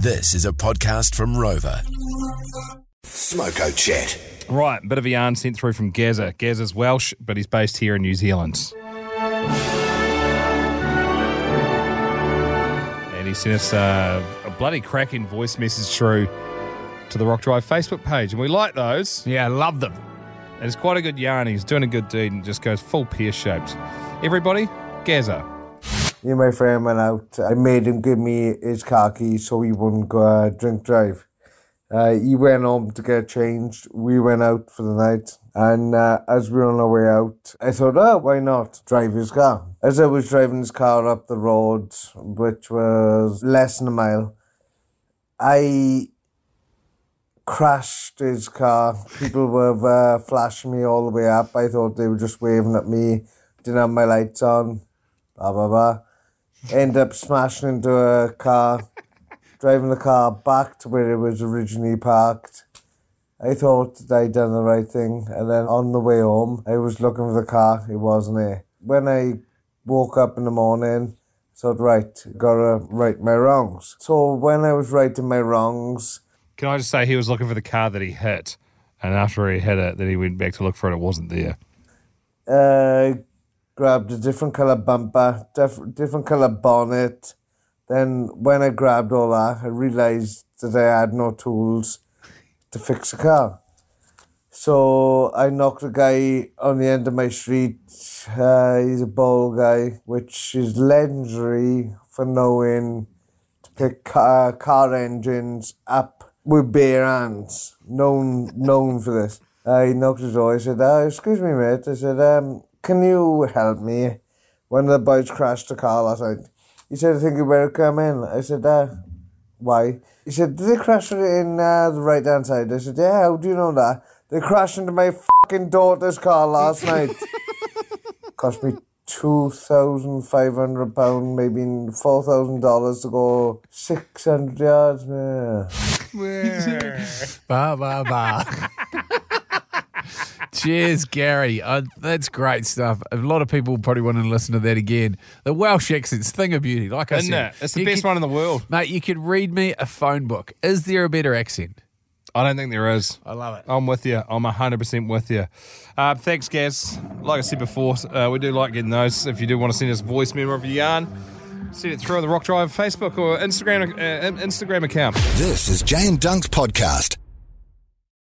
This is a podcast from Rover. Smoko Chat. Right, a bit of a yarn sent through from Gazza. Gazza's Welsh, but he's based here in New Zealand. And he sent us uh, a bloody cracking voice message through to the Rock Drive Facebook page. And we like those. Yeah, I love them. And it's quite a good yarn. He's doing a good deed and just goes full pear shaped. Everybody, Gazza. Me and my friend went out. I made him give me his car keys so he wouldn't go uh, drink drive. Uh, he went home to get changed. We went out for the night. And uh, as we were on our way out, I thought, oh, why not drive his car? As I was driving his car up the road, which was less than a mile, I crashed his car. People were uh, flashing me all the way up. I thought they were just waving at me. Didn't have my lights on. Blah, blah, blah. End up smashing into a car, driving the car back to where it was originally parked. I thought that I'd done the right thing, and then on the way home, I was looking for the car. It wasn't there. When I woke up in the morning, thought, right, gotta right my wrongs. So when I was righting my wrongs, Can I just say he was looking for the car that he hit, and after he hit it, then he went back to look for it. It wasn't there. uh, grabbed a different colour bumper, diff- different colour bonnet. Then when I grabbed all that, I realised that I had no tools to fix a car. So I knocked a guy on the end of my street. Uh, he's a bald guy, which is legendary for knowing to pick car, car engines up with bare hands. Known, known for this. I knocked his door. I said, uh, "Excuse me, mate." I said, um, "Can you help me?" One of the boys crashed the car last night. He said, "I think you better come in." I said, uh, "Why?" He said, "Did they crash it in uh, the right hand side?" I said, "Yeah." How do you know that? They crashed into my fucking daughter's car last night. Cost me two thousand five hundred pound, maybe four thousand dollars to go six hundred yards. Man. Ba ba ba. Cheers, Gary. Uh, that's great stuff. A lot of people probably want to listen to that again. The Welsh accent's thing of beauty. Like I Isn't said, it? It's the best could- one in the world. mate. You could read me a phone book. Is there a better accent? I don't think there is. I love it. I'm with you. I'm 100% with you. Uh, thanks, Gaz. Like I said before, uh, we do like getting those. If you do want to send us a voice memo of your yarn, send it through on the Rock Drive Facebook or Instagram, uh, Instagram account. This is Jay and Dunc's podcast.